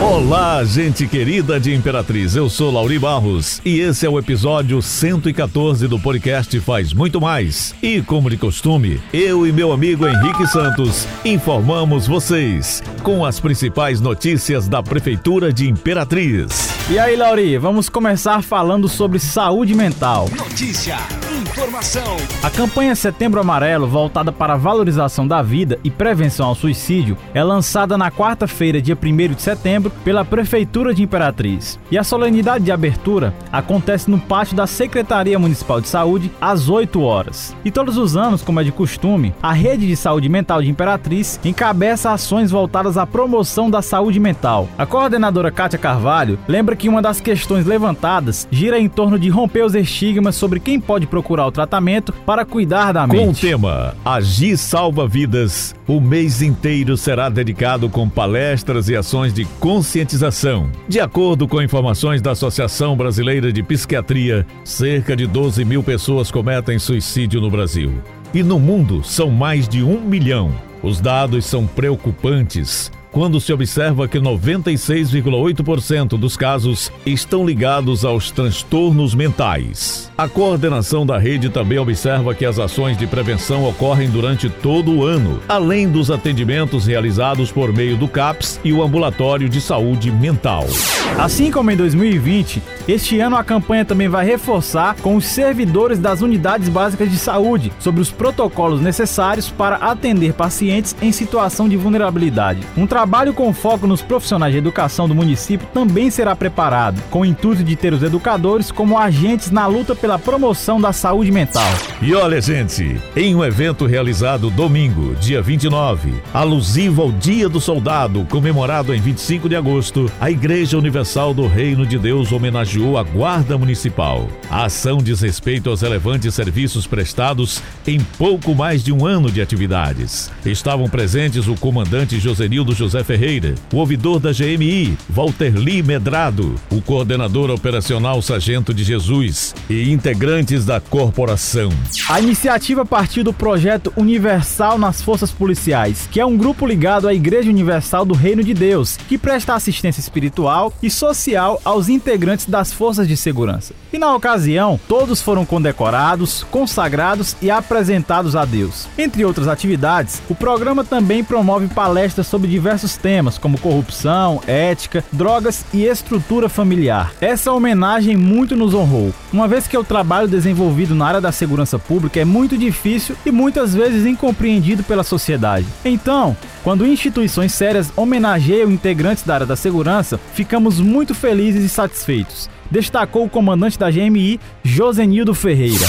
Olá, gente querida de Imperatriz. Eu sou Lauri Barros e esse é o episódio 114 do podcast Faz Muito Mais. E, como de costume, eu e meu amigo Henrique Santos informamos vocês com as principais notícias da Prefeitura de Imperatriz. E aí, Lauri, vamos começar falando sobre saúde mental. Notícia, informação. A campanha Setembro Amarelo, voltada para a valorização da vida e prevenção ao suicídio, é lançada na quarta-feira, dia 1 de setembro, pela Prefeitura de Imperatriz. E a solenidade de abertura acontece no pátio da Secretaria Municipal de Saúde às 8 horas. E todos os anos, como é de costume, a Rede de Saúde Mental de Imperatriz encabeça ações voltadas à promoção da saúde mental. A coordenadora Kátia Carvalho lembra que uma das questões levantadas gira em torno de romper os estigmas sobre quem pode procurar o tratamento para cuidar da mente. Com o tema Agir Salva Vidas, o mês inteiro será dedicado com palestras e ações de conscientização. De acordo com informações da Associação Brasileira de Psiquiatria, cerca de 12 mil pessoas cometem suicídio no Brasil. E no mundo são mais de um milhão. Os dados são preocupantes quando se observa que 96,8% dos casos estão ligados aos transtornos mentais. A coordenação da rede também observa que as ações de prevenção ocorrem durante todo o ano, além dos atendimentos realizados por meio do CAPS e o Ambulatório de Saúde Mental. Assim como em 2020, este ano a campanha também vai reforçar com os servidores das unidades básicas de saúde sobre os protocolos necessários para atender pacientes em situação de vulnerabilidade. Um trabalho com foco nos profissionais de educação do município também será preparado, com o intuito de ter os educadores como agentes na luta pela promoção da saúde mental. E olha, gente, em um evento realizado domingo, dia 29, alusivo ao Dia do Soldado, comemorado em 25 de agosto, a Igreja Universal do Reino de Deus homenageou a Guarda Municipal. A ação diz respeito aos relevantes serviços prestados em pouco mais de um ano de atividades. Estavam presentes o comandante Josenildo José Ferreira, o ouvidor da GMI, Walter Lee Medrado, o coordenador operacional Sargento de Jesus e integrantes da corporação. A iniciativa partiu do projeto Universal nas Forças Policiais, que é um grupo ligado à Igreja Universal do Reino de Deus, que presta assistência espiritual e social aos integrantes das forças de segurança. E na ocasião, todos foram condecorados, consagrados e apresentados a Deus. Entre outras atividades, o programa também promove palestras sobre diversos temas, como corrupção, ética, drogas e estrutura familiar. Essa homenagem muito nos honrou, uma vez que o trabalho desenvolvido na área da segurança pública é muito difícil e muitas vezes incompreendido pela sociedade. Então, quando instituições sérias homenageiam integrantes da área da segurança, ficamos muito felizes e satisfeitos destacou o comandante da GMI, Josenildo Ferreira.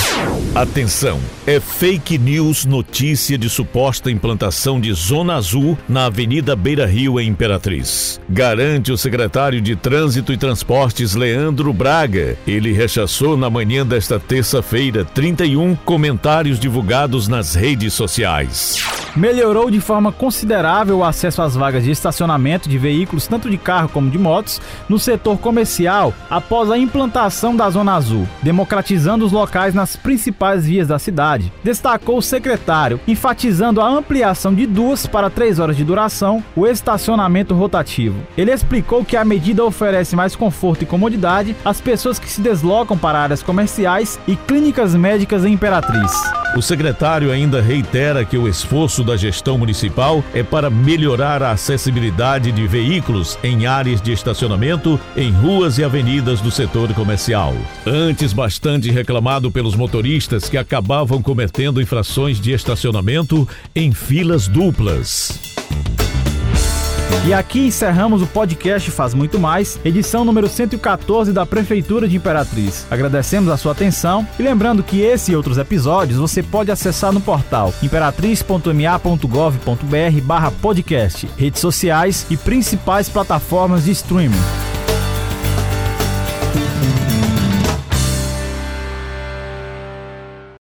Atenção, é fake news notícia de suposta implantação de Zona Azul na Avenida Beira Rio, em Imperatriz. Garante o secretário de Trânsito e Transportes, Leandro Braga. Ele rechaçou na manhã desta terça-feira 31 comentários divulgados nas redes sociais. Melhorou de forma considerável o acesso às vagas de estacionamento de veículos, tanto de carro como de motos, no setor comercial após a implantação da Zona Azul, democratizando os locais nas principais vias da cidade. Destacou o secretário, enfatizando a ampliação de duas para três horas de duração, o estacionamento rotativo. Ele explicou que a medida oferece mais conforto e comodidade às pessoas que se deslocam para áreas comerciais e clínicas médicas em Imperatriz. O secretário ainda reitera que o esforço da gestão municipal é para melhorar a acessibilidade de veículos em áreas de estacionamento, em ruas e avenidas do setor comercial. Antes bastante reclamado pelos motoristas que acabavam cometendo infrações de estacionamento em filas duplas. E aqui encerramos o podcast Faz Muito Mais, edição número 114 da Prefeitura de Imperatriz. Agradecemos a sua atenção e lembrando que esse e outros episódios você pode acessar no portal imperatriz.ma.gov.br barra podcast, redes sociais e principais plataformas de streaming.